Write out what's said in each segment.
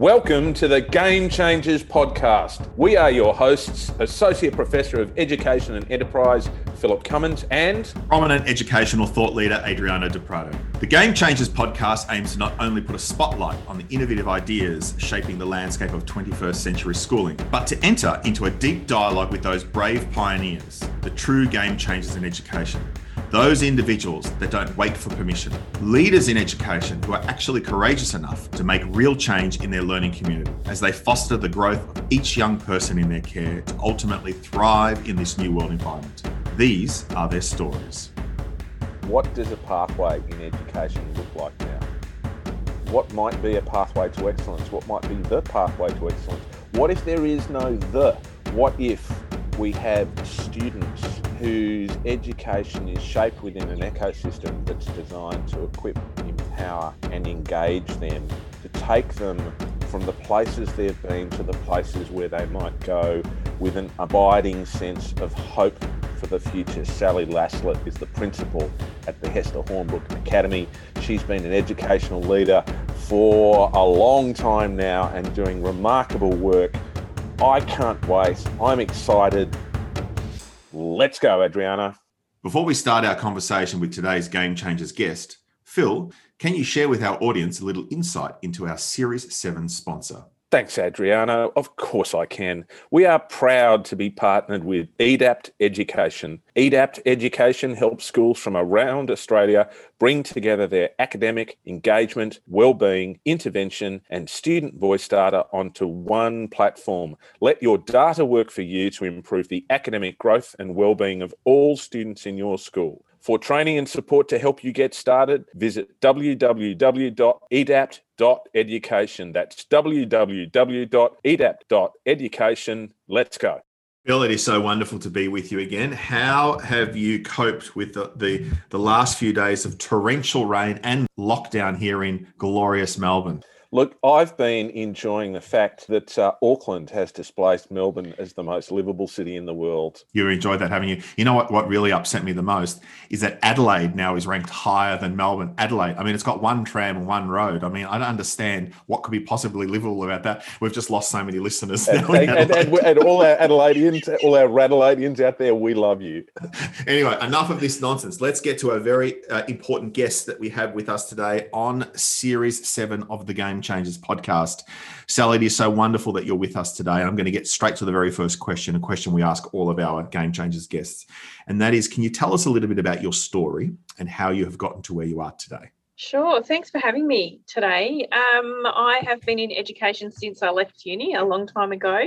Welcome to the Game Changers podcast. We are your hosts, Associate Professor of Education and Enterprise, Philip Cummins, and prominent educational thought leader, Adriano De. The Game Changers podcast aims to not only put a spotlight on the innovative ideas shaping the landscape of 21st century schooling, but to enter into a deep dialogue with those brave pioneers, the true game changers in education those individuals that don't wait for permission, leaders in education who are actually courageous enough to make real change in their learning community as they foster the growth of each young person in their care to ultimately thrive in this new world environment. These are their stories. What does a pathway in education look like now? What might be a pathway to excellence? What might be the pathway to excellence? What if there is no the? What if we have students whose education is shaped within an ecosystem that's designed to equip, empower, and engage them to take them from the places they've been to the places where they might go with an abiding sense of hope for the future. Sally Laslett is the principal at the Hester Hornbrook Academy. She's been an educational leader for a long time now and doing remarkable work I can't wait. I'm excited. Let's go, Adriano. Before we start our conversation with today's Game Changers guest, Phil, can you share with our audience a little insight into our Series 7 sponsor? Thanks, Adriano. Of course, I can. We are proud to be partnered with EDAPT Education. EDAPT Education helps schools from around Australia bring together their academic, engagement, well-being, intervention, and student voice data onto one platform. Let your data work for you to improve the academic growth and well-being of all students in your school. For training and support to help you get started, visit www.edapt.education. That's www.edapt.education. Let's go. Phil, it is so wonderful to be with you again. How have you coped with the, the, the last few days of torrential rain and lockdown here in glorious Melbourne? Look, I've been enjoying the fact that uh, Auckland has displaced Melbourne as the most livable city in the world. You enjoyed that, haven't you? You know what? What really upset me the most is that Adelaide now is ranked higher than Melbourne. Adelaide, I mean, it's got one tram and one road. I mean, I don't understand what could be possibly livable about that. We've just lost so many listeners. And, and, and, and, all our Adelaideans, all our Radelaideans out there, we love you. anyway, enough of this nonsense. Let's get to a very uh, important guest that we have with us today on Series Seven of the Game Game Changers podcast. Sally, it is so wonderful that you're with us today. I'm going to get straight to the very first question, a question we ask all of our Game Changers guests. And that is can you tell us a little bit about your story and how you have gotten to where you are today? Sure. Thanks for having me today. Um, I have been in education since I left uni a long time ago.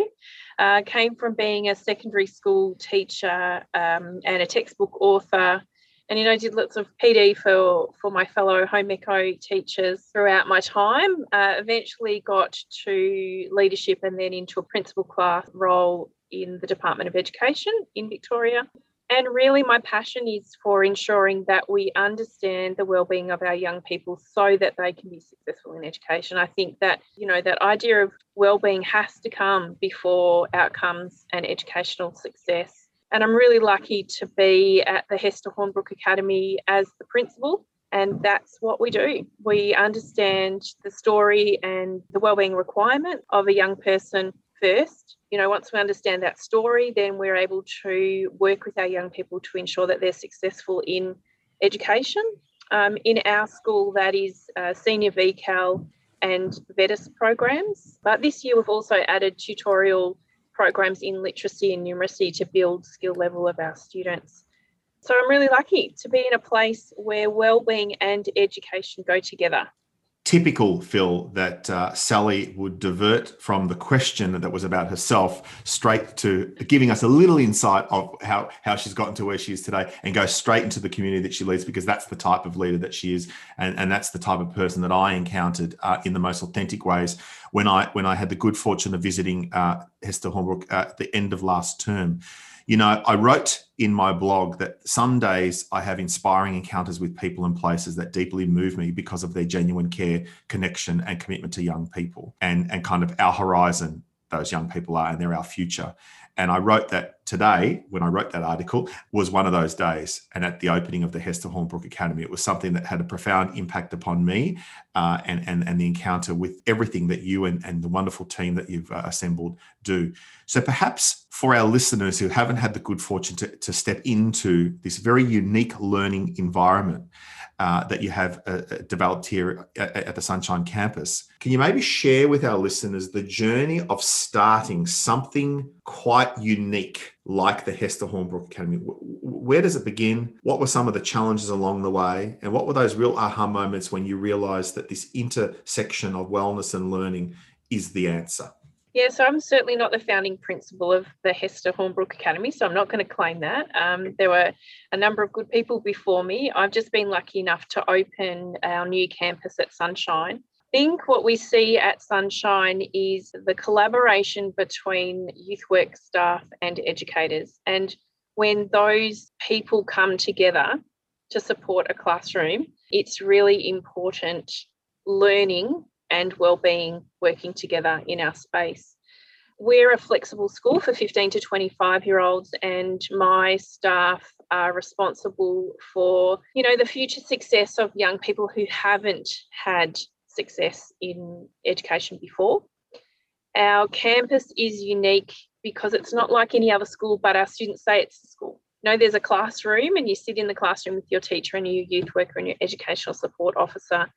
Uh, came from being a secondary school teacher um, and a textbook author and you know did lots of PD for for my fellow home eco teachers throughout my time. Uh, eventually got to leadership and then into a principal class role in the Department of Education in Victoria. And really, my passion is for ensuring that we understand the well-being of our young people so that they can be successful in education. I think that you know that idea of well-being has to come before outcomes and educational success. And I'm really lucky to be at the Hester Hornbrook Academy as the principal. And that's what we do. We understand the story and the wellbeing requirement of a young person first. You know, once we understand that story, then we're able to work with our young people to ensure that they're successful in education. Um, in our school, that is uh, senior VCAL and VETIS programs. But this year, we've also added tutorial programs in literacy and numeracy to build skill level of our students. So I'm really lucky to be in a place where well-being and education go together typical, Phil, that uh, Sally would divert from the question that was about herself straight to giving us a little insight of how, how she's gotten to where she is today and go straight into the community that she leads because that's the type of leader that she is. And, and that's the type of person that I encountered uh, in the most authentic ways when I, when I had the good fortune of visiting uh, Hester Hornbrook at the end of last term. You know, I wrote in my blog that some days I have inspiring encounters with people and places that deeply move me because of their genuine care, connection, and commitment to young people and, and kind of our horizon those young people are and they're our future. And I wrote that today, when I wrote that article, was one of those days. And at the opening of the Hester Hornbrook Academy, it was something that had a profound impact upon me uh, and, and, and the encounter with everything that you and, and the wonderful team that you've uh, assembled do. So perhaps for our listeners who haven't had the good fortune to, to step into this very unique learning environment, uh, that you have uh, uh, developed here at, at, the Sunshine Campus. Can you maybe share with our listeners the journey of starting something quite unique like the Hester Hornbrook Academy? Where does it begin? What were some of the challenges along the way? And what were those real aha moments when you realized that this intersection of wellness and learning is the answer? Yeah, so I'm certainly not the founding principal of the Hester Hornbrook Academy, so I'm not going to claim that. Um, there were a number of good people before me. I've just been lucky enough to open our new campus at Sunshine. I think what we see at Sunshine is the collaboration between youth work staff and educators. And when those people come together to support a classroom, it's really important learning and well-being working together in our space. We're a flexible school for 15 to 25 year olds and my staff are responsible for, you know, the future success of young people who haven't had success in education before. Our campus is unique because it's not like any other school, but our students say it's a school. You know, there's a classroom and you sit in the classroom with your teacher and your youth worker and your educational support officer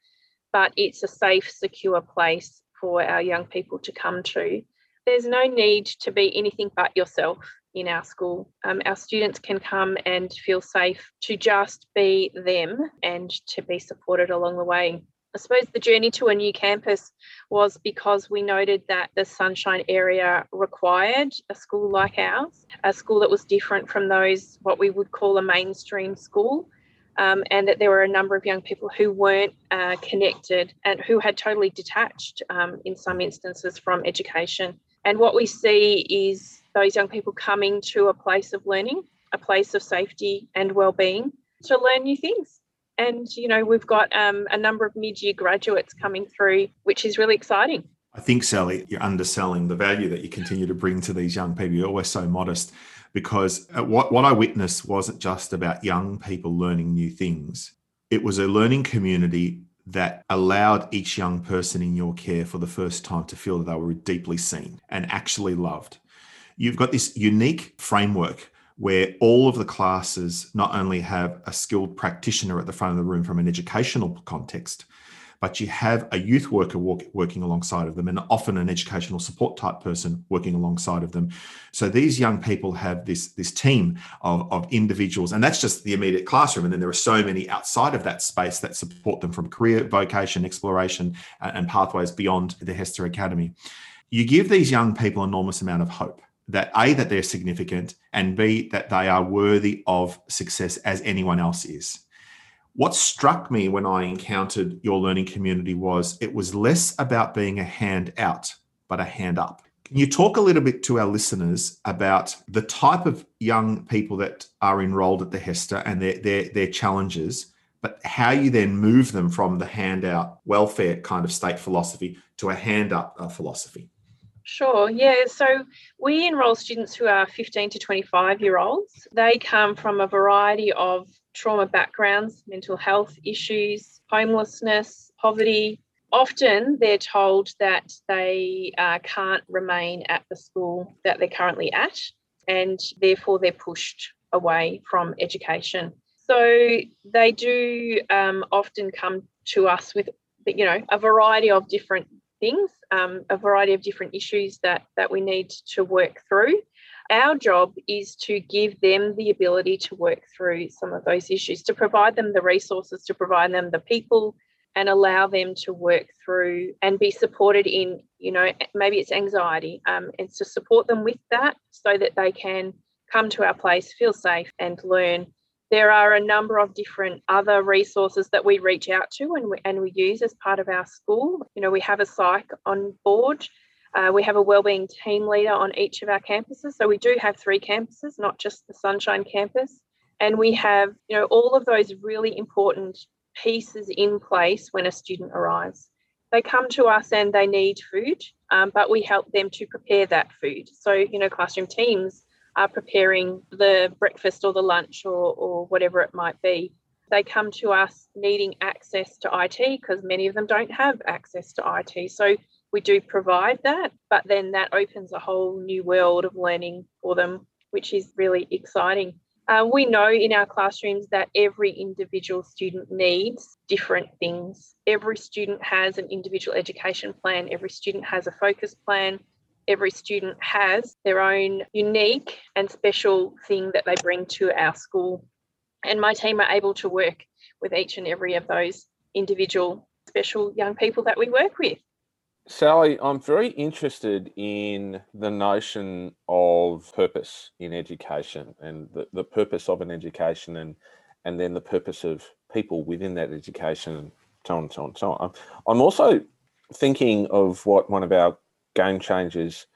but it's a safe, secure place for our young people to come to. There's no need to be anything but yourself in our school. Um, our students can come and feel safe to just be them and to be supported along the way. I suppose the journey to a new campus was because we noted that the Sunshine area required a school like ours, a school that was different from those what we would call a mainstream school um, and that there were a number of young people who weren't uh, connected and who had totally detached um, in some instances from education. And what we see is those young people coming to a place of learning, a place of safety and well-being to learn new things. And you know, we've got um, a number of mid-year graduates coming through, which is really exciting. I think, Sally, you're underselling the value that you continue to bring to these young people. You're always so modest because uh, what, what I witnessed wasn't just about young people learning new things, it was a learning community that allowed each young person in your care for the first time to feel that they were deeply seen and actually loved. You've got this unique framework where all of the classes not only have a skilled practitioner at the front of the room from an educational context, but you have a youth worker walk, working alongside of them and often an educational support type person working alongside of them. So these young people have this, this team of, of individuals, and that's just the immediate classroom. And then there are so many outside of that space that support them from career, vocation, exploration, and pathways beyond the Hester Academy. You give these young people enormous amount of hope that a that they're significant and b that they are worthy of success as anyone else is what struck me when I encountered your learning community was it was less about being a hand out, but a hand up. Can you talk a little bit to our listeners about the type of young people that are enrolled at the Hester and their, their, their challenges, but how you then move them from the handout welfare kind of state philosophy to a hand up uh, philosophy? Sure, yeah. So we enroll students who are 15 to 25 year olds. They come from a variety of trauma backgrounds, mental health issues, homelessness, poverty. Often they're told that they uh, can't remain at the school that they're currently at, and therefore they're pushed away from education. So they do um, often come to us with, you know, a variety of different things, um, a variety of different issues that that we need to work through. Our job is to give them the ability to work through some of those issues, to provide them the resources, to provide them the people, and allow them to work through and be supported in, you know, maybe it's anxiety. Um, to support them with that so that they can come to our place, feel safe, and learn. There are a number of different other resources that we reach out to and we, and we use as part of our school. You know, we have a psych on board uh, we have a wellbeing team leader on each of our campuses. So we do have three campuses, not just the Sunshine campus. And we have, you know, all of those really important pieces in place when a student arrives. they come to us and they need food, um, but we help them to prepare that food. So, you know, classroom teams are preparing the breakfast or the lunch or, or whatever it might be. They come to us needing access to IT because many of them don't have access to IT. So we do provide that, but then that opens a whole new world of learning for them, which is really exciting. Uh, we know in our classrooms that every individual student needs different things. Every student has an individual education plan, every student has a focus plan, every student has their own unique and special thing that they bring to our school. And my team are able to work with each and every of those individual special young people that we work with. Sally, I'm very interested in the notion of purpose in education and the, the purpose of an education and and then the purpose of people within that education and so on and so on so on. I'm also thinking of what one of our game changers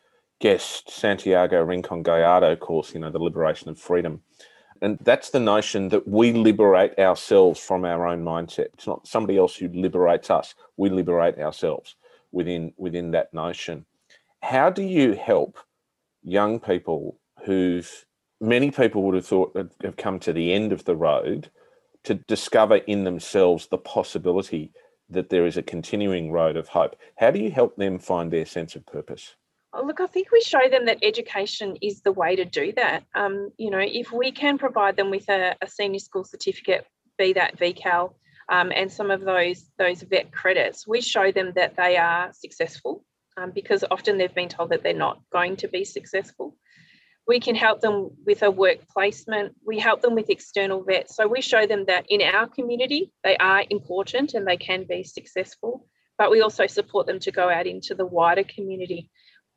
guest, Santiago Rincon Gallardo, calls, you know, the liberation of freedom. And that's the notion that we liberate ourselves from our own mindset. It's not somebody else who liberates us. We liberate ourselves within within that notion. How do you help young people who've many people would have thought have come to the end of the road to discover in themselves the possibility that there is a continuing road of hope. How do you help them find their sense of purpose? Oh, look, I think we show them that education is the way to do that. Um, you know, if we can provide them with a, a senior school certificate, be that VCAL, um, and some of those those VET credits, we show them that they are successful um, because often they've been told that they're not going to be successful. We can help them with a work placement. We help them with external VETs. So we show them that in our community, they are important and they can be successful, but we also support them to go out into the wider community.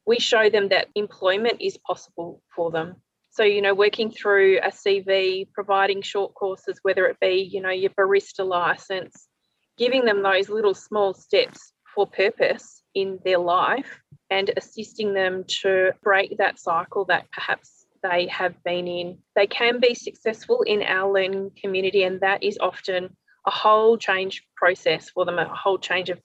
We show them that employment is possible for them. So, you know, working through a CV, providing short courses, whether it be, you know, your barista license, giving them those little small steps for purpose in their life and assisting them to break that cycle that perhaps they have been in. They can be successful in our learning community, and that is often a whole change process for them, a whole change of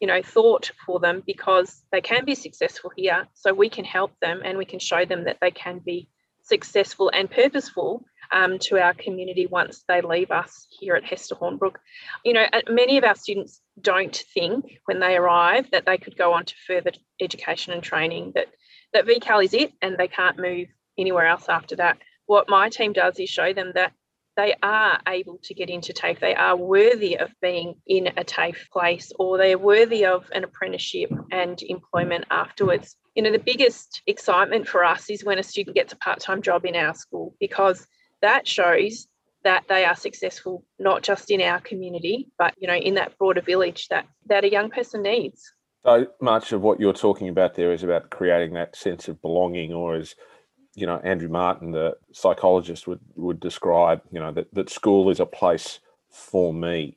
you know thought for them because they can be successful here so we can help them and we can show them that they can be successful and purposeful um, to our community once they leave us here at Hester Hornbrook. You know, many of our students don't think when they arrive that they could go on to further education and training, that, that VCAL is it and they can't move anywhere else after that. What my team does is show them that they are able to get into TAFE. They are worthy of being in a TAFE place or they're worthy of an apprenticeship and employment afterwards. You know, the biggest excitement for us is when a student gets a part time job in our school because that shows that they are successful not just in our community but you know in that broader village that that a young person needs so much of what you're talking about there is about creating that sense of belonging or as you know, Andrew Martin, the psychologist, would would describe, you know, that, that school is a place for me.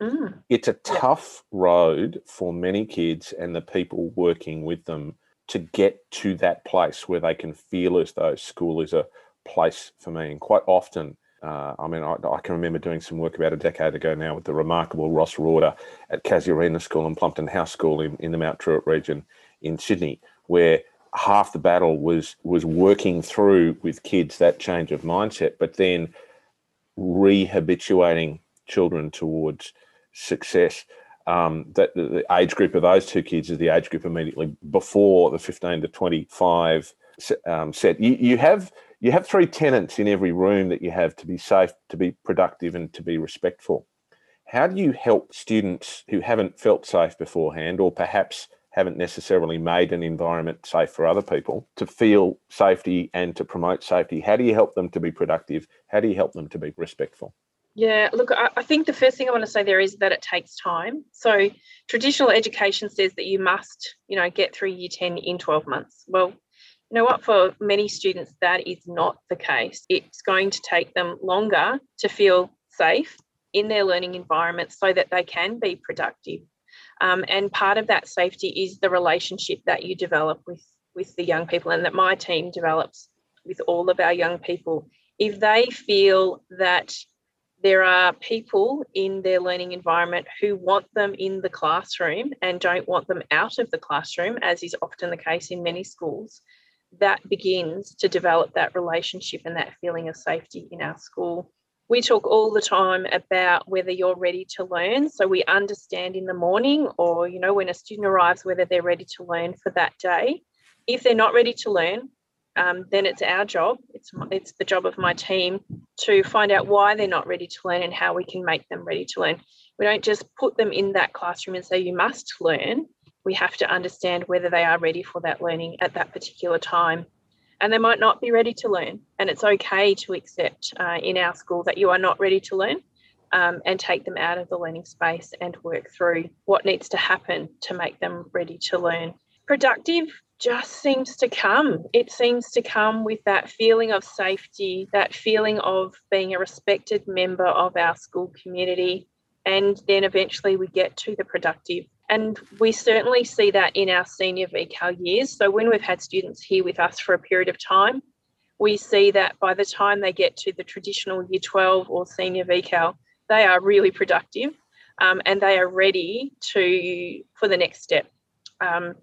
Mm. It's a tough yeah. road for many kids and the people working with them to get to that place where they can feel as though school is a place for me. And quite often, uh, I mean, I, I, can remember doing some work about a decade ago now with the remarkable Ross Rorder at Casuarina School and Plumpton House School in, in the Mount Druitt region in Sydney, where half the battle was was working through with kids that change of mindset, but then rehabituating children towards success. Um, that the, the, age group of those two kids is the age group immediately before the 15 to 25 um, set. You, you have you have three tenants in every room that you have to be safe, to be productive, and to be respectful. How do you help students who haven't felt safe beforehand, or perhaps haven't necessarily made an environment safe for other people to feel safety and to promote safety. How do you help them to be productive? How do you help them to be respectful? Yeah, look, I think the first thing I want to say there is that it takes time. So traditional education says that you must, you know, get through year 10 in 12 months. Well, you know what, for many students, that is not the case. It's going to take them longer to feel safe in their learning environment so that they can be productive um, and part of that safety is the relationship that you develop with, with the young people and that my team develops with all of our young people. If they feel that there are people in their learning environment who want them in the classroom and don't want them out of the classroom, as is often the case in many schools. That begins to develop that relationship and that feeling of safety in our school. We talk all the time about whether you're ready to learn. So we understand in the morning or, you know, when a student arrives, whether they're ready to learn for that day. If they're not ready to learn, um, then it's our job, it's, it's the job of my team to find out why they're not ready to learn and how we can make them ready to learn. We don't just put them in that classroom and say, you must learn. We have to understand whether they are ready for that learning at that particular time. And they might not be ready to learn. And it's okay to accept uh, in our school that you are not ready to learn um, and take them out of the learning space and work through what needs to happen to make them ready to learn. Productive just seems to come. It seems to come with that feeling of safety, that feeling of being a respected member of our school community. And then eventually we get to the productive. And we certainly see that in our senior VCAL years. So when we've had students here with us for a period of time, we see that by the time they get to the traditional year 12 or senior VCAL, they are really productive um, and they are ready to for the next step. Um,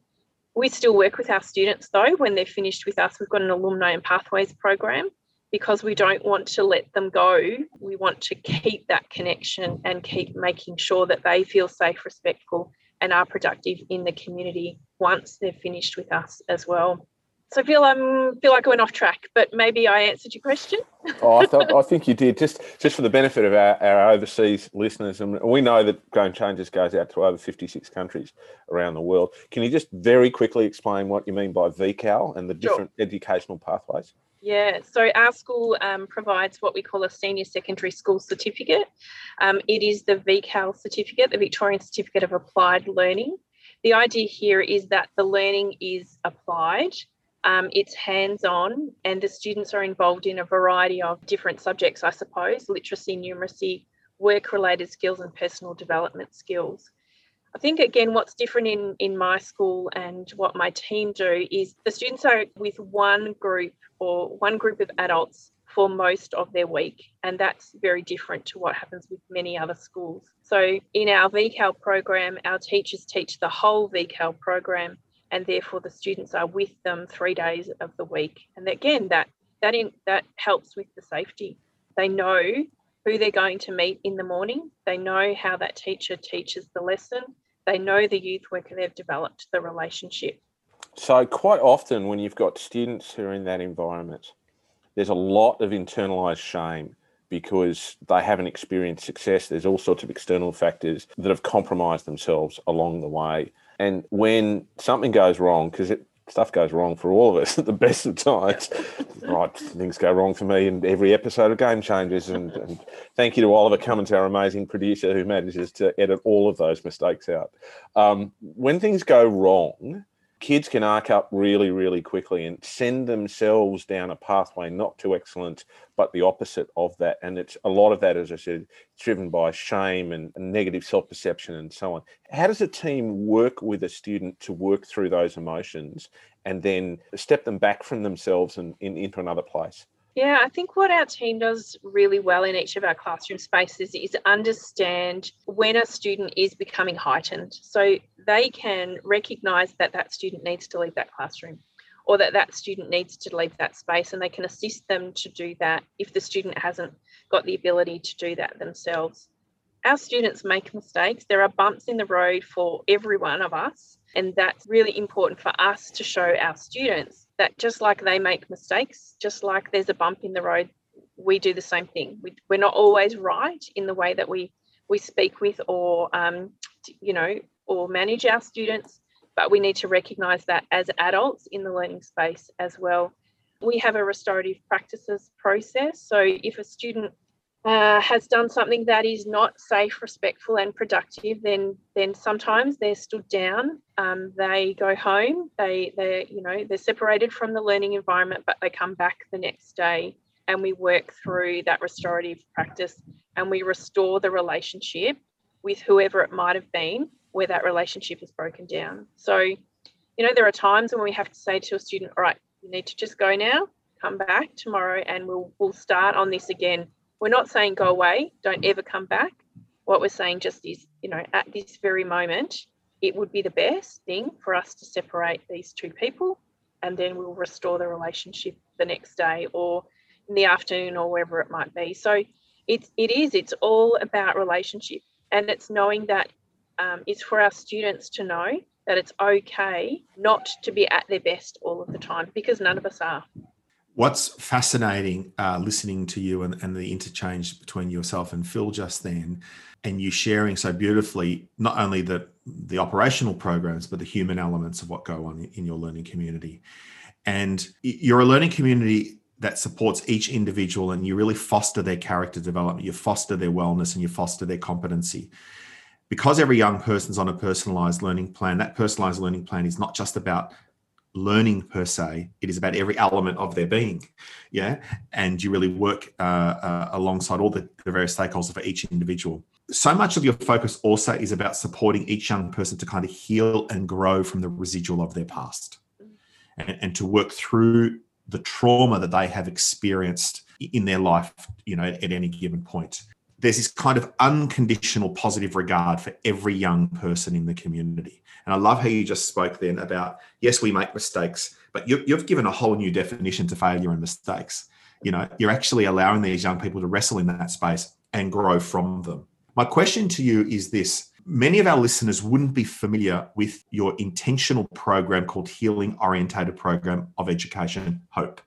we still work with our students though when they're finished with us. We've got an alumni and pathways program because we don't want to let them go. We want to keep that connection and keep making sure that they feel safe, respectful, and are productive in the community once they're finished with us as well. So I feel I um, feel like I went off track, but maybe I answered your question. oh, I, thought, I think you did. Just just for the benefit of our, our overseas listeners, and we know that Game Changers goes out to over 56 countries around the world. Can you just very quickly explain what you mean by VCAL and the different sure. educational pathways? Yeah, so our school um, provides what we call a senior secondary school certificate. Um, it is the VCAL certificate, the Victorian Certificate of Applied Learning. The idea here is that the learning is applied um, it's hands on, and the students are involved in a variety of different subjects, I suppose literacy, numeracy, work related skills, and personal development skills. I think, again, what's different in, in my school and what my team do is the students are with one group or one group of adults for most of their week. And that's very different to what happens with many other schools. So, in our VCAL program, our teachers teach the whole VCAL program and therefore the students are with them three days of the week. And again, that that in, that helps with the safety. They know who they're going to meet in the morning. They know how that teacher teaches the lesson. They know the youth worker. They've developed the relationship. So quite often, when you've got students who are in that environment, there's a lot of internalized shame because they haven't experienced success. There's all sorts of external factors that have compromised themselves along the way. And when something goes wrong, because stuff goes wrong for all of us at the best of times. right, things go wrong for me in every episode of Game Changers. And, and, thank you to Oliver Cummins, our amazing producer, who manages to edit all of those mistakes out. Um, when things go wrong, kids can arc up really, really quickly and send themselves down a pathway not to excellence, but the opposite of that. And it's a lot of that, as I said, driven by shame and negative self perception and so on. How does a team work with a student to work through those emotions and then step them back from themselves and in, into another place? Yeah, I think what our team does really well in each of our classroom spaces is understand when a student is becoming heightened. So they can recognize that that student needs to leave that classroom or that that student needs to leave that space and they can assist them to do that if the student hasn't got the ability to do that themselves. Our students make mistakes. There are bumps in the road for every one of us. And that's really important for us to show our students that just like they make mistakes, just like there's a bump in the road, we do the same thing. We, we're not always right in the way that we we speak with or um, you know or manage our students, but we need to recognise that as adults in the learning space as well. We have a restorative practices process. So if a student uh, has done something that is not safe, respectful, and productive, then then sometimes they're stood down. Um, they go home. They they you know they're separated from the learning environment, but they come back the next day, and we work through that restorative practice, and we restore the relationship with whoever it might have been where that relationship is broken down. So, you know, there are times when we have to say to a student, all right, you need to just go now, come back tomorrow, and we'll we'll start on this again We're not saying go away, don't ever come back. What we're saying just is, you know, at this very moment, it would be the best thing for us to separate these two people and then we'll restore the relationship the next day or in the afternoon or wherever it might be. So it's it is it's all about relationship and it's knowing that um, it's for our students to know that it's okay not to be at their best all of the time because none of us are. What's fascinating uh, listening to you and, and the interchange between yourself and Phil just then, and you sharing so beautifully not only the the operational programs but the human elements of what go on in your learning community. And you're a learning community that supports each individual and you really foster their character development, you foster their wellness and you foster their competency. Because every young person's on a personalized learning plan, that personalized learning plan is not just about learning per se it is about every element of their being yeah? And you really work uh, uh, alongside all the, the various stakeholders for each individual. So much of your focus also is about supporting each young person to kind of heal and grow from the residual of their past. And, and to work through the trauma that they have experienced in their life, you know, at any given point. There's this kind of unconditional positive regard for every young person in the community. And I love how you just spoke then about yes, we make mistakes, but you, you've given a whole new definition to failure and mistakes. You know, you're actually allowing these young people to wrestle in that space and grow from them. My question to you is this many of our listeners wouldn't be familiar with your intentional program called Healing Orientated Program of Education, HOPE.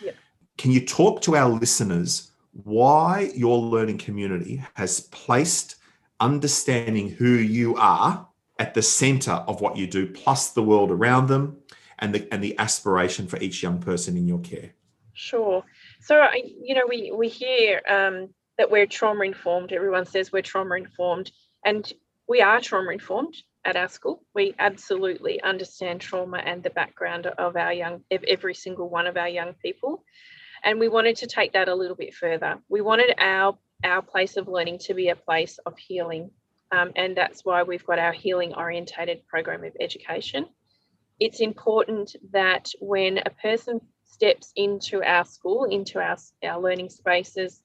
Yep. Can you talk to our listeners why your learning community has placed understanding who you are at the center of what you do, plus the world around them and the, and the aspiration for each young person in your care? Sure. So, you know, we, we hear um, that we're trauma informed. Everyone says we're trauma informed. And we are trauma informed at our school. We absolutely understand trauma and the background of our young, every single one of our young people. And we wanted to take that a little bit further. We wanted our, our place of learning to be a place of healing. Um, and that's why we've got our healing orientated program of education. It's important that when a person steps into our school, into our, our learning spaces,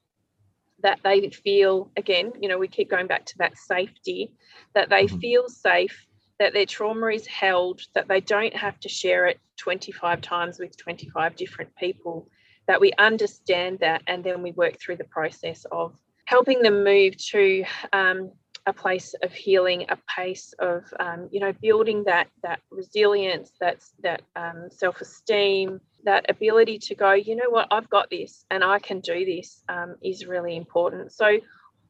that they feel again you know we keep going back to that safety that they mm-hmm. feel safe that their trauma is held that they don't have to share it 25 times with 25 different people that we understand that and then we work through the process of helping them move to um, a place of healing a pace of um, you know building that that resilience that's that um, self-esteem that ability to go, you know what, I've got this and I can do this um, is really important. So,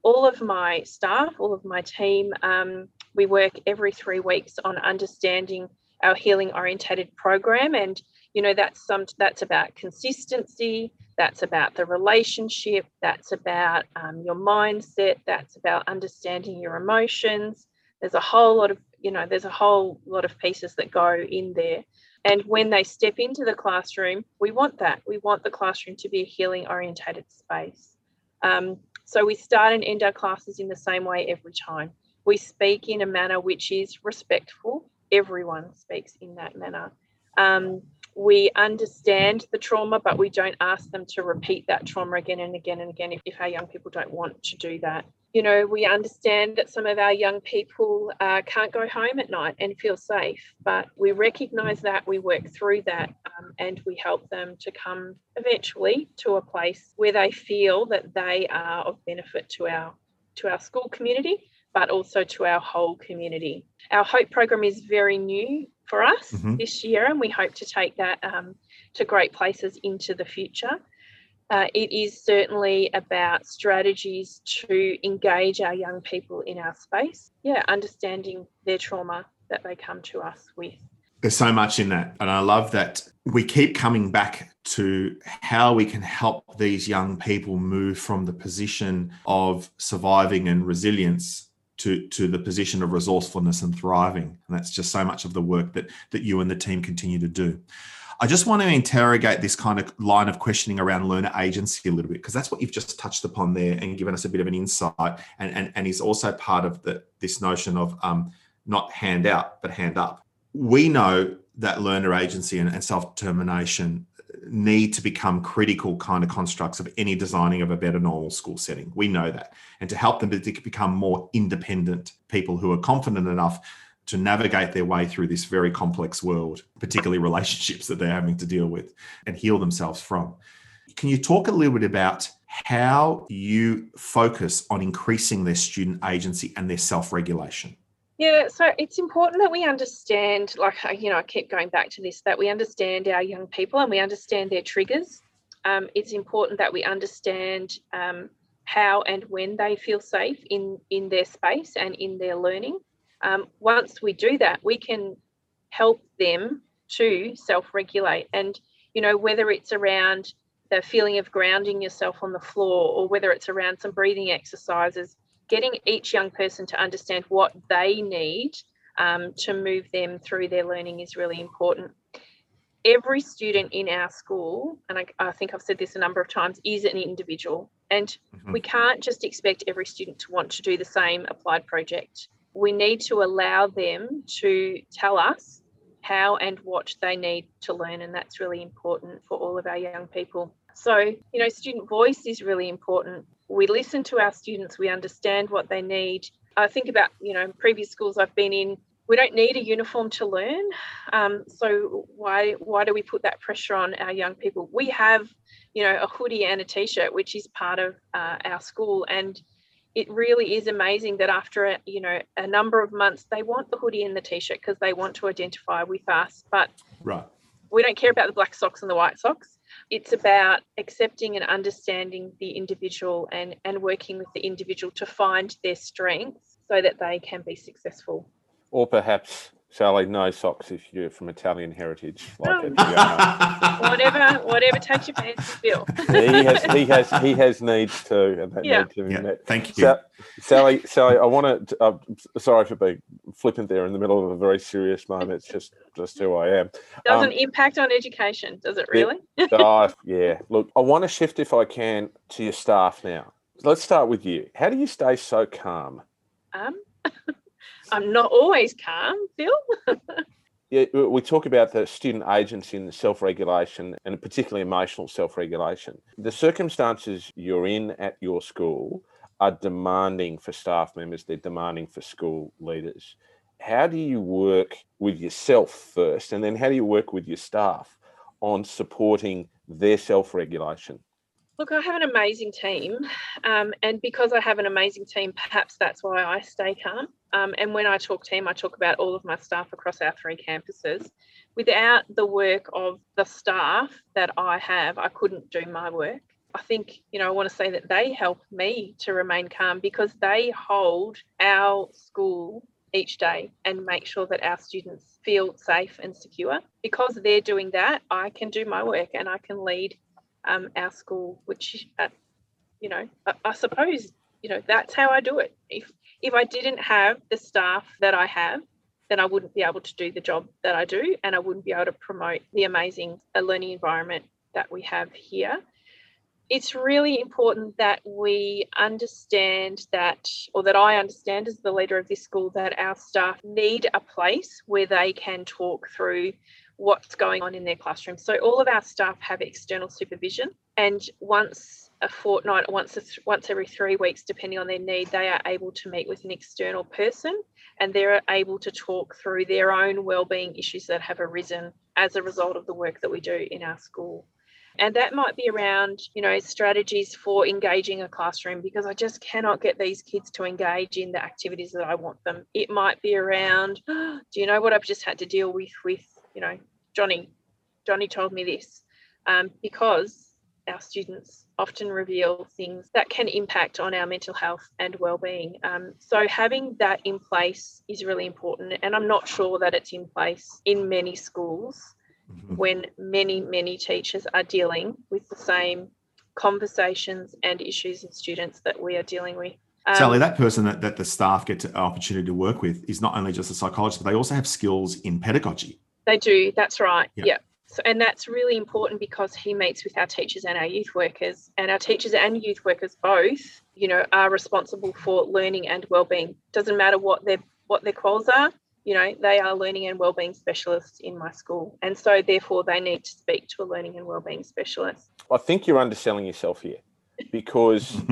all of my staff, all of my team, um, we work every three weeks on understanding our healing orientated program, and you know that's some that's about consistency, that's about the relationship, that's about um, your mindset, that's about understanding your emotions. There's a whole lot of you know there's a whole lot of pieces that go in there and when they step into the classroom, we want that. We want the classroom to be a healing orientated space. Um, so we start and end our classes in the same way every time. We speak in a manner which is respectful. Everyone speaks in that manner. Um, we understand the trauma, but we don't ask them to repeat that trauma again and again and again if, our young people don't want to do that you know, we understand that some of our young people uh, can't go home at night and feel safe, but we recognise that, we work through that, um, and we help them to come eventually to a place where they feel that they are of benefit to our to our school community, but also to our whole community. Our Hope program is very new for us mm-hmm. this year, and we hope to take that um, to great places into the future uh, it is certainly about strategies to engage our young people in our space. Yeah, understanding their trauma that they come to us with. There's so much in that. And I love that we keep coming back to how we can help these young people move from the position of surviving and resilience to, to the position of resourcefulness and thriving. And that's just so much of the work that, that you and the team continue to do. I just want to interrogate this kind of line of questioning around learner agency a little bit, because that's what you've just touched upon there and given us a bit of an insight. And, and, and is also part of the, this notion of um, not hand out, but hand up. We know that learner agency and, and self determination, need to become critical kind of constructs of any designing of a better normal school setting. We know that. And to help them to become more independent people who are confident enough to navigate their way through this very complex world, particularly relationships that they're having to deal with and heal themselves from. Can you talk a little bit about how you focus on increasing their student agency and their self regulation? Yeah, so it's important that we understand, like, you know, I keep going back to this, that we understand our young people and we understand their triggers. Um, it's important that we understand um, how and when they feel safe in, in their space and in their learning. Um, once we do that, we can help them to self regulate. And, you know, whether it's around the feeling of grounding yourself on the floor or whether it's around some breathing exercises, getting each young person to understand what they need um, to move them through their learning is really important. Every student in our school, and I, I think I've said this a number of times, is an individual. And mm-hmm. we can't just expect every student to want to do the same applied project we need to allow them to tell us how and what they need to learn. And that's really important for all of our young people. So, you know, student voice is really important. We listen to our students, we understand what they need. I think about, you know, previous schools I've been in, we don't need a uniform to learn. Um, so why why do we put that pressure on our young people? We have, you know, a hoodie and a t-shirt, which is part of uh, our school, and it really is amazing that after a, you know a number of months they want the hoodie and the t-shirt because they want to identify with us but right we don't care about the black socks and the white socks it's about accepting and understanding the individual and and working with the individual to find their strengths so that they can be successful. Or perhaps Sally, no socks if you're from Italian heritage. Like whatever, whatever takes your fancy, Phil. he has, he has, he has needs too, and that yeah. need to be yeah. met. Thank you, so, Sally. Sally, I want to. Uh, sorry for being flippant there in the middle of a very serious moment. It's just, just who I am. Doesn't um, impact on education, does it really? oh, yeah. Look, I want to shift, if I can, to your staff now. Let's start with you. How do you stay so calm? Um. I'm not always calm, Phil. yeah, we talk about the student agency and the self-regulation and particularly emotional self-regulation. The circumstances you're in at your school are demanding for staff members, they're demanding for school leaders. How do you work with yourself first and then how do you work with your staff on supporting their self-regulation? Look, I have an amazing team. Um, and because I have an amazing team, perhaps that's why I stay calm. Um, and when I talk team, I talk about all of my staff across our three campuses. Without the work of the staff that I have, I couldn't do my work. I think, you know, I want to say that they help me to remain calm because they hold our school each day and make sure that our students feel safe and secure. Because they're doing that, I can do my work and I can lead um, our school, which, uh, you know, I, I suppose, you know, that's how I do it. If if I didn't have the staff that I have, then I wouldn't be able to do the job that I do, and I wouldn't be able to promote the amazing uh, learning environment that we have here. It's really important that we understand that, or that I understand as the leader of this school, that our staff need a place where they can talk through what's going on in their classroom. So all of our staff have external supervision, and once a fortnight, once a, once every three weeks, depending on their need, they are able to meet with an external person, and they're able to talk through their own wellbeing issues that have arisen as a result of the work that we do in our school. And that might be around, you know, strategies for engaging a classroom because I just cannot get these kids to engage in the activities that I want them. It might be around, oh, do you know what I've just had to deal with with, you know, Johnny, Johnny told me this um, because our students often reveal things that can impact on our mental health and well-being. Um, so having that in place is really important, and I'm not sure that it's in place in many schools mm-hmm. when many many teachers are dealing with the same conversations and issues in students that we are dealing with. Um, Sally, that person that, that the staff get an opportunity to work with is not only just a psychologist, but they also have skills in pedagogy. They do. That's right. Yeah. yeah. So, and that's really important because he meets with our teachers and our youth workers, and our teachers and youth workers both, you know, are responsible for learning and well-being. Doesn't matter what their what their quals are. you know, they are learning and wellbeing specialists in my school. And so therefore they need to speak to a learning and wellbeing specialist. I think you're underselling yourself here because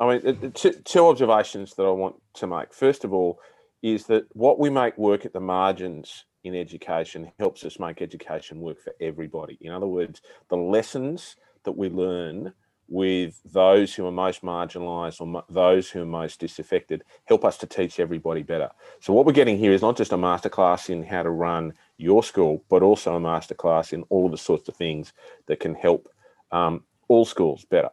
I mean, uh, uh, two, two observations that I want to make. First of all, is that what we make work at the margins in education helps us make education work for everybody. In other words, the lessons that we learn with those who are most marginalised or those who are most disaffected help us to teach everybody better. So what we're getting here is not just a masterclass in how to run your school, but also a masterclass in all the sorts of things that can help um, all schools better.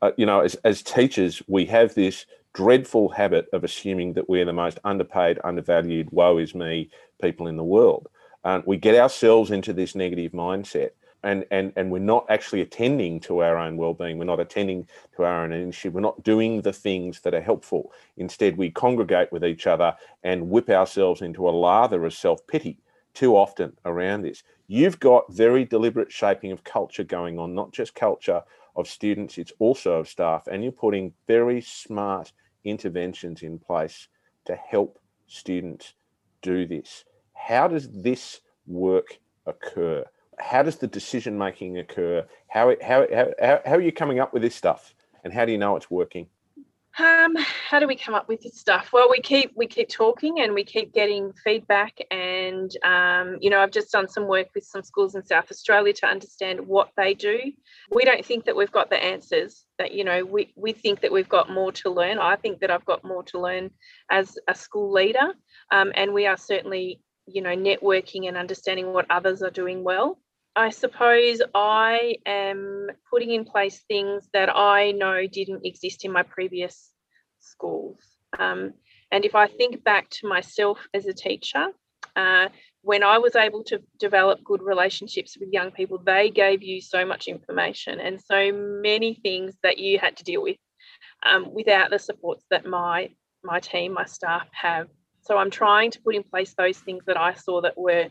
Uh, you know, as, as teachers, we have this dreadful habit of assuming that we're the most underpaid, undervalued, woe is me people in the world. And we get ourselves into this negative mindset. And and and we're not actually attending to our own well-being. We're not attending to our own initiative. We're not doing the things that are helpful. Instead we congregate with each other and whip ourselves into a lather of self-pity too often around this. You've got very deliberate shaping of culture going on not just culture of students it's also of staff. And you're putting very smart interventions in place to help students do this how does this work occur how does the decision making occur? How, how, how, how are you coming up with this stuff? And how do you know it's working? Um, how do we come up with this stuff? Well, we keep we keep talking and we keep getting feedback. And um, you know, I've just done some work with some schools in South Australia to understand what they do. We don't think that we've got the answers. That you know, we we think that we've got more to learn. I think that I've got more to learn as a school leader, um, and we are certainly you know networking and understanding what others are doing well. I suppose I am putting in place things that I know didn't exist in my previous schools. Um, and if I think back to myself as a teacher, uh, when I was able to develop good relationships with young people, they gave you so much information and so many things that you had to deal with um, without the supports that my my team, my staff have. So I'm trying to put in place those things that I saw that were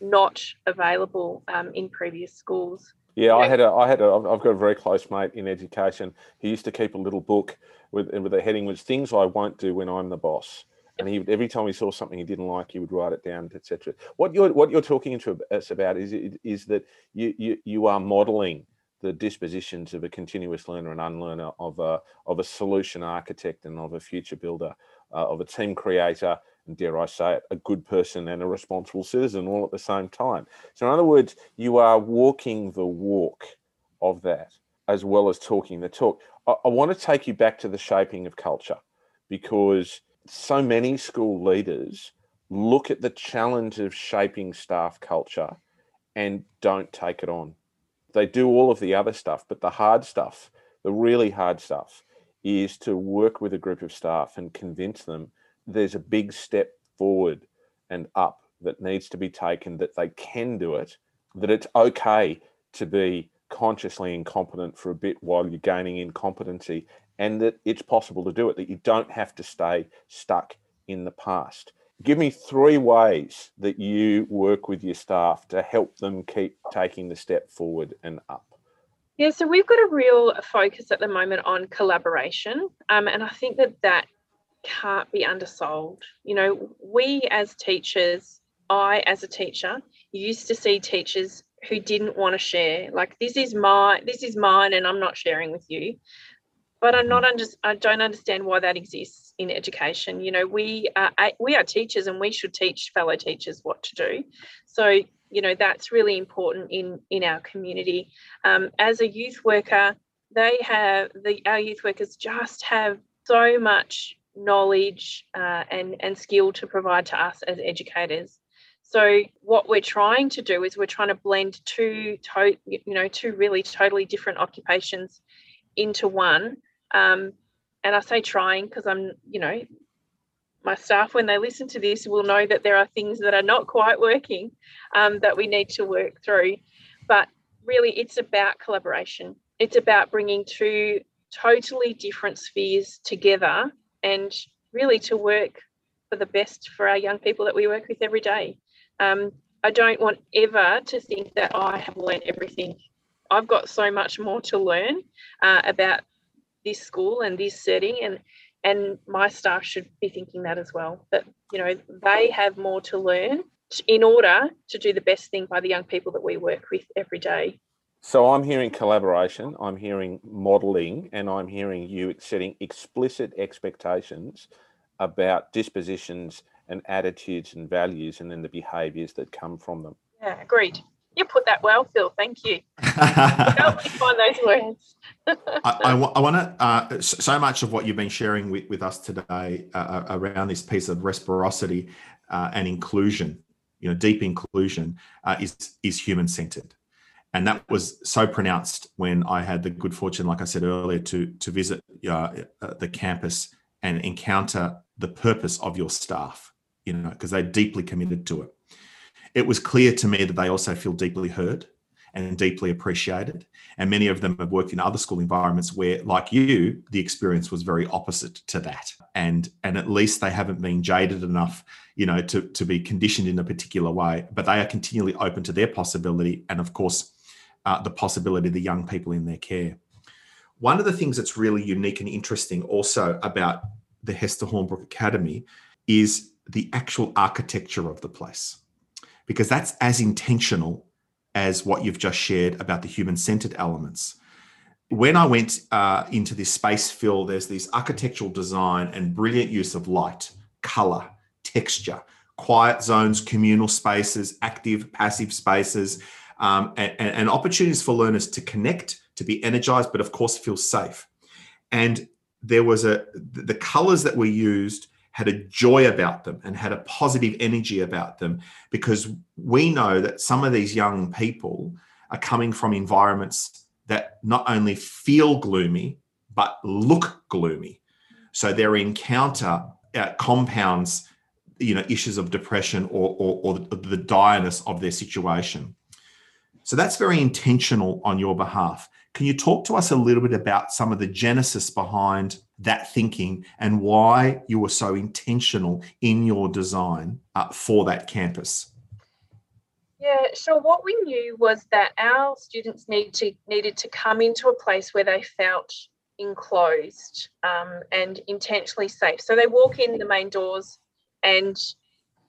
not available um, in previous schools. Yeah, I had a, I had a, I've got a very close mate in education. He used to keep a little book with with a heading was things I won't do when I'm the boss. And he every time he saw something he didn't like, he would write it down, etc. What you're what you're talking to us about is is that you you you are modelling the dispositions of a continuous learner and unlearner, of a of a solution architect and of a future builder, uh, of a team creator, and dare I say it, a good person and a responsible citizen all at the same time. So, in other words, you are walking the walk of that as well as talking the talk. I, I want to take you back to the shaping of culture because so many school leaders look at the challenge of shaping staff culture and don't take it on. They do all of the other stuff, but the hard stuff, the really hard stuff, is to work with a group of staff and convince them there's a big step forward and up that needs to be taken, that they can do it, that it's okay to be consciously incompetent for a bit while you're gaining incompetency, and that it's possible to do it, that you don't have to stay stuck in the past. Give me three ways that you work with your staff to help them keep taking the step forward and up. Yeah, so we've got a real focus at the moment on collaboration. Um, and I think that that can't be undersold. You know, we as teachers, I as a teacher, used to see teachers who didn't want to share. Like this is my this is mine and I'm not sharing with you. But I'm not under, I don't understand why that exists in education. You know, we are we are teachers and we should teach fellow teachers what to do. So, you know, that's really important in in our community. Um, as a youth worker, they have the our youth workers just have so much knowledge uh, and, and skill to provide to us as educators. So what we're trying to do is we're trying to blend two, to, you know, two really totally different occupations into one. Um, and I say trying because I'm, you know, my staff when they listen to this will know that there are things that are not quite working um, that we need to work through. But really, it's about collaboration. It's about bringing two totally different spheres together and really to work for the best for our young people that we work with every day. Um, I don't want ever to think that I have learned everything. I've got so much more to learn uh, about this school and this setting. And, and my staff should be thinking that as well that you know they have more to learn in order to do the best thing by the young people that we work with every day. So i'm hearing collaboration i'm hearing modeling and i'm hearing you setting explicit expectations about dispositions and attitudes and values and then the behaviors that come from them. Yeah agreed you put that well, Phil. Thank you. Help me find those words. I, I, I want to, uh, so much of what you've been sharing with, with us today uh, uh, around this piece of reciprocity uh, and inclusion, you know, deep inclusion uh, is, is human centered. And that was so pronounced when I had the good fortune, like I said earlier, to, to visit uh, the campus and encounter the purpose of your staff, you know, because they're deeply committed to it it was clear to me that they also feel deeply heard and deeply appreciated. And many of them have worked in other school environments where, like you, the experience was very opposite to that. And and at least they haven't been jaded enough, you know, to, to be conditioned in a particular way. But they are continually open to their possibility and of course uh, the possibility of the young people in their care. One of the things that's really unique and interesting also about the Hester Hornbrook Academy is the actual architecture of the place because that's as intentional as what you've just shared about the human centered elements. When I went uh, into this space Phil, there's this architectural design and brilliant use of light, color, texture, quiet zones, communal spaces, active, passive spaces, um, and, and opportunities for learners to connect, to be energized, but of course feel safe. And there was a the colors that were used had a joy about them and had a positive energy about them because we know that some of these young people are coming from environments that not only feel gloomy but look gloomy. So their encounter uh, compounds you know issues of depression or, or, or the direness of their situation. So that's very intentional on your behalf. Can you talk to us a little bit about some of the genesis behind that thinking and why you were so intentional in your design uh, for that campus? Yeah, so what we knew was that our students need to needed to come into a place where they felt enclosed um, and intentionally safe. So they walk in the main doors and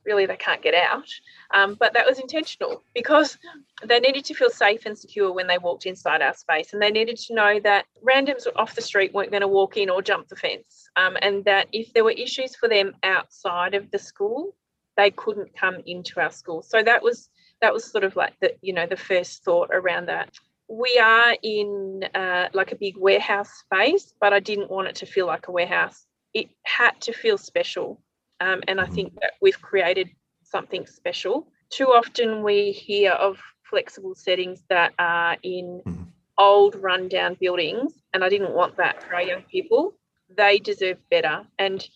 really they can't get out. Um, but that was intentional because they needed to feel safe and secure when they walked inside our space. And they needed to know that randoms off the street weren't going to walk in or jump the fence. Um, and that if there were issues for them outside of the school, they couldn't come into our school. So that was that was sort of like the you know the first thought around that. We are in uh, like a big warehouse space, but I didn't want it to feel like a warehouse. It had to feel special um, and I think that we've created something special. Too often we hear of flexible settings that are in mm-hmm. old rundown buildings, and I didn't want that for our young people. They deserve better. And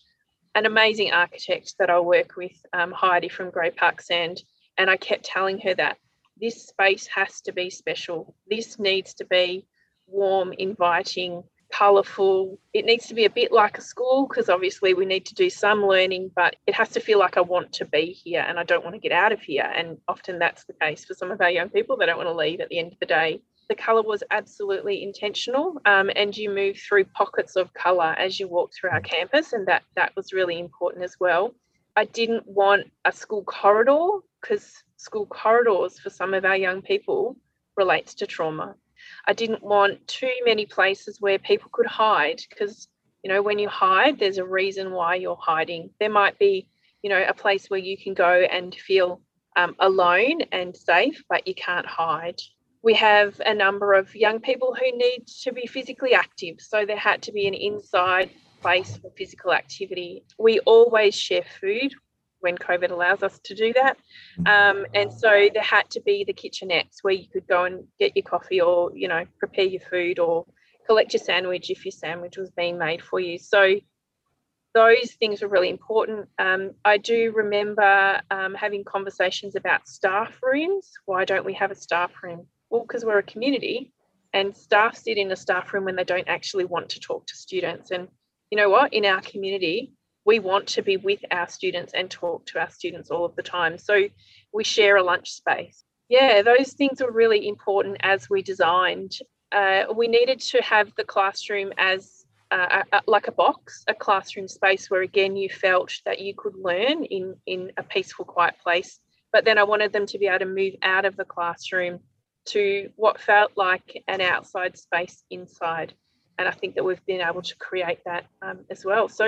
an amazing architect that I work with, um, Heidi from Gray Puksand, and I kept telling her that this space has to be special. This needs to be warm, inviting, colourful. It needs to be a bit like a school because obviously we need to do some learning, but it has to feel like I want to be here and I don't want to get out of here. And often that's the case for some of our young people. They don't want to leave at the end of the day. The colour was absolutely intentional, um, and you move through pockets of colour as you walk through our campus, and that that was really important as well. I didn't want a school corridor because school corridors for some of our young people relates to trauma I didn't want too many places where people could hide because, you know, when you hide, there's a reason why you're hiding. There might be, you know, a place where you can go and feel um, alone and safe, but you can't hide. We have a number of young people who need to be physically active. So there had to be an inside place for physical activity. We always share food when COVID allows us to do that. Um, and so there had to be the kitchenettes where you could go and get your coffee or, you know, prepare your food or collect your sandwich if your sandwich was being made for you. So those things were really important. Um, I do remember um, having conversations about staff rooms. Why don't we have a staff room? Well, because we're a community and staff sit in a staff room when they don't actually want to talk to students. And you know what? In our community, we want to be with our students and talk to our students all of the time. So we share a lunch space. Yeah, those things were really important as we designed. Uh, we needed to have the classroom as uh, a, like a box, a classroom space where again you felt that you could learn in in a peaceful, quiet place. But then I wanted them to be able to move out of the classroom to what felt like an outside space inside. And I think that we've been able to create that um, as well. So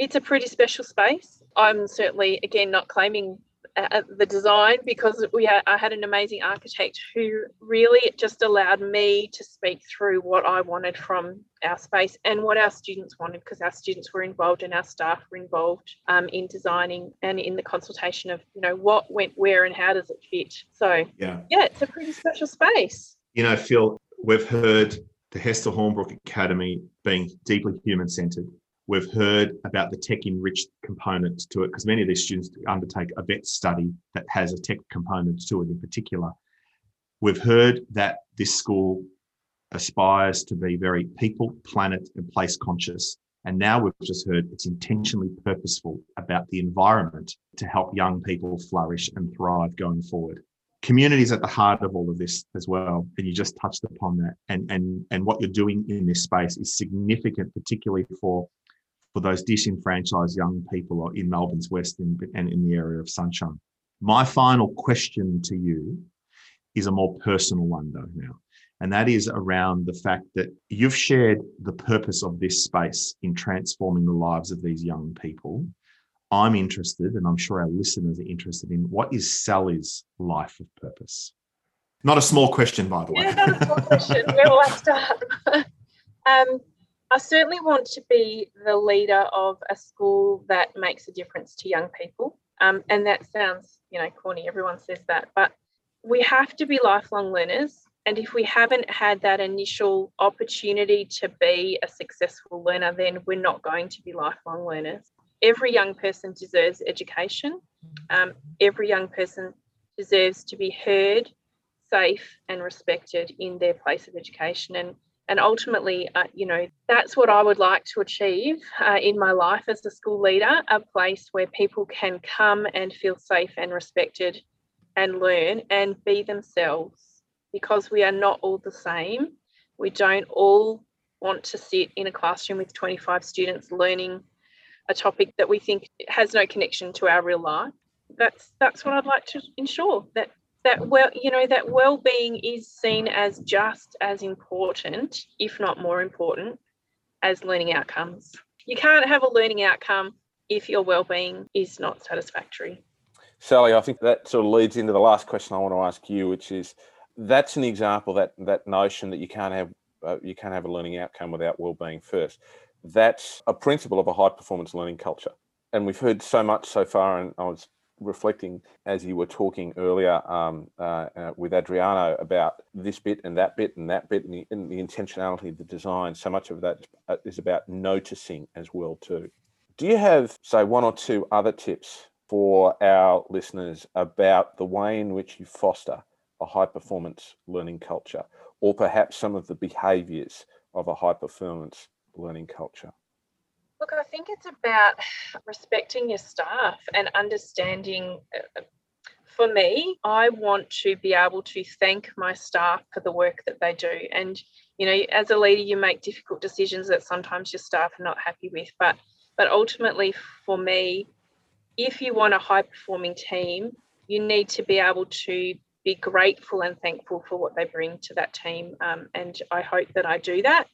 it's a pretty special space. I'm certainly, again, not claiming uh, the design because we had, I had an amazing architect who really just allowed me to speak through what I wanted from our space and what our students wanted because our students were involved and our staff were involved um, in designing and in the consultation of you know what went where and how does it fit. So yeah, yeah, it's a pretty special space. You know, Phil, we've heard the Hester Hornbrook Academy being deeply human centered We've heard about the tech enriched component to it because many of these students undertake a VET study that has a tech component to it in particular. We've heard that this school aspires to be very people, planet, and place conscious. And now we've just heard it's intentionally purposeful about the environment to help young people flourish and thrive going forward. Community is at the heart of all of this as well. And you just touched upon that. And, and, and what you're doing in this space is significant, particularly for for those disenfranchised young people in Melbourne's West and, and in the area of Sunshine. My final question to you is a more personal one, though, now. And that is around the fact that you've shared the purpose of this space in transforming the lives of these young people. I'm interested, and I'm sure our listeners are interested in what is Sally's life of purpose? Not a small question, by the way. Yeah, not a small question. Where will I start? um, I certainly want to be the leader of a school that makes a difference to young people. Um, and that sounds, you know, corny, everyone says that, but we have to be lifelong learners. And if we haven't had that initial opportunity to be a successful learner, then we're not going to be lifelong learners. Every young person deserves education. Um, every young person deserves to be heard, safe, and respected in their place of education. And and ultimately, uh, you know, that's what I would like to achieve uh, in my life as a school leader a place where people can come and feel safe and respected and learn and be themselves because we are not all the same. We don't all want to sit in a classroom with 25 students learning a topic that we think has no connection to our real life. That's that's what I'd like to ensure that that well you know that well-being is seen as just as important if not more important as learning outcomes. You can't have a learning outcome if your well-being is not satisfactory. Sally i think that sort of leads into the last question i want to ask you which is that's an example that that notion that you can't have uh, you can't have a learning outcome without well-being first. That's a principle of a high performance learning culture. And we've heard so much so far and i was reflecting as you were talking earlier um, uh, uh, with Adriano about this bit and that bit and that bit and the, and the intentionality of the design. So much of that is about noticing as well too. Do you have, say, one or two other tips for our listeners about the way in which you foster a high performance learning culture, or perhaps some of the behaviours of a high performance learning culture? Look, I think it's about respecting your staff and understanding. Uh, for me, I want to be able to thank my staff for the work that they do. And, you know, as a leader, you make difficult decisions that sometimes your staff are not happy with. But, but ultimately, for me, if you want a high performing team, you need to be able to be grateful and thankful for what they bring to that team. Um, and I hope that I do that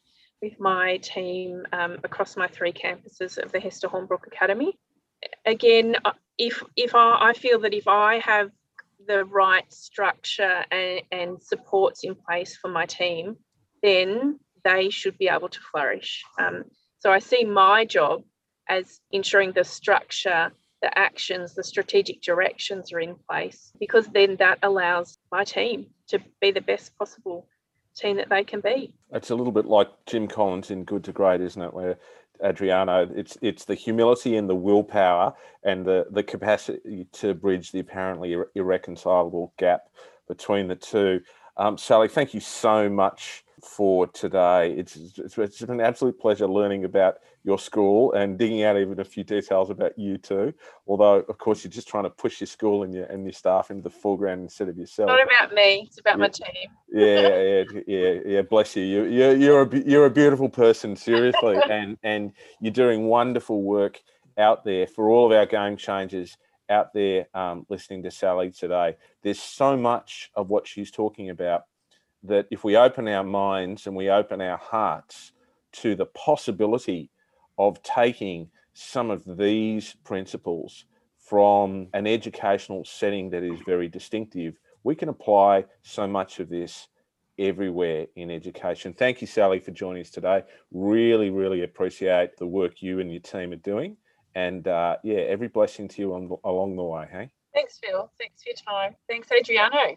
with my team um, across my three campuses of the Hester Hornbrook Academy. Again, uh, if if I, I feel that if I have the right structure and, and supports in place for my team, then they should be able to flourish. Um, so I see my job as ensuring the structure, the actions, the strategic directions are in place because then that allows my team to be the best possible team that they can be. It's a little bit like Jim Collins in Good to Great, isn't it? Where Adriano, it's it's the humility and the willpower and the the capacity to bridge the apparently irreconcilable gap between the two. Um, Sally, thank you so much for today. It's, it's, it's been an absolute pleasure learning about your school and digging out even a few details about you too. Although, of course, you're just trying to push your school and your and your staff into the foreground instead of yourself. Not about me. It's about yeah. my team. yeah, yeah, yeah, yeah. Bless you. You, you're you're a you're a beautiful person, seriously, and and you're doing wonderful work out there for all of our game changers out there um, listening to Sally today. There's so much of what she's talking about that if we open our minds and we open our hearts to the possibility of taking some of these principles from an educational setting that is very distinctive, we can apply so much of this everywhere in education. Thank you, Sally, for joining us today. Really, really appreciate the work you and your team are doing. And uh, yeah, every blessing to you on, along the way. Hey. Thanks, Phil. Thanks for your time. Thanks, Adriano.